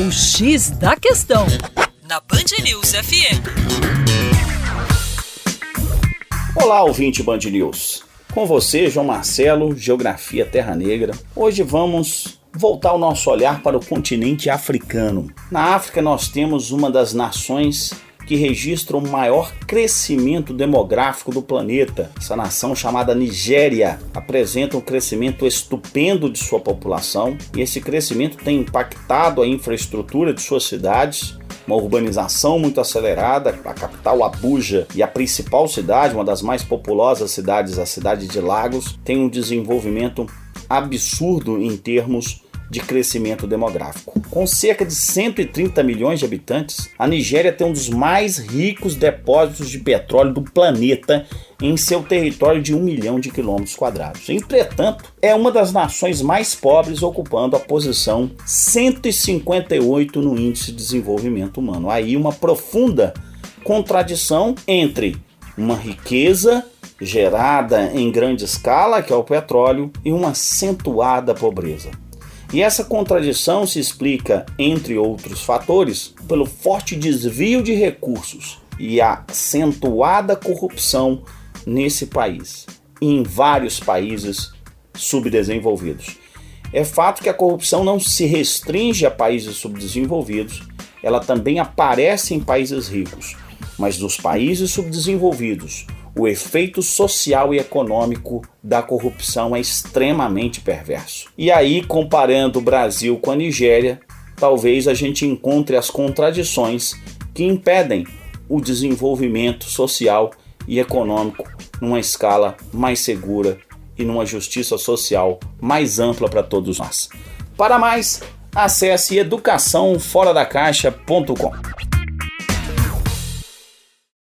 O X da Questão, na Band News FM. Olá, ouvinte Band News. Com você, João Marcelo, Geografia Terra Negra. Hoje vamos voltar o nosso olhar para o continente africano. Na África, nós temos uma das nações que registra o maior crescimento demográfico do planeta. Essa nação chamada Nigéria apresenta um crescimento estupendo de sua população e esse crescimento tem impactado a infraestrutura de suas cidades, uma urbanização muito acelerada. A capital Abuja e a principal cidade, uma das mais populosas cidades, a cidade de Lagos, tem um desenvolvimento absurdo em termos de crescimento demográfico. Com cerca de 130 milhões de habitantes, a Nigéria tem um dos mais ricos depósitos de petróleo do planeta em seu território de um milhão de quilômetros quadrados. Entretanto, é uma das nações mais pobres, ocupando a posição 158 no Índice de Desenvolvimento Humano. Aí uma profunda contradição entre uma riqueza gerada em grande escala, que é o petróleo, e uma acentuada pobreza. E essa contradição se explica, entre outros fatores, pelo forte desvio de recursos e a acentuada corrupção nesse país e em vários países subdesenvolvidos. É fato que a corrupção não se restringe a países subdesenvolvidos, ela também aparece em países ricos, mas nos países subdesenvolvidos, o efeito social e econômico da corrupção é extremamente perverso. E aí, comparando o Brasil com a Nigéria, talvez a gente encontre as contradições que impedem o desenvolvimento social e econômico numa escala mais segura e numa justiça social mais ampla para todos nós. Para mais, acesse educaçãoforadacaixa.com.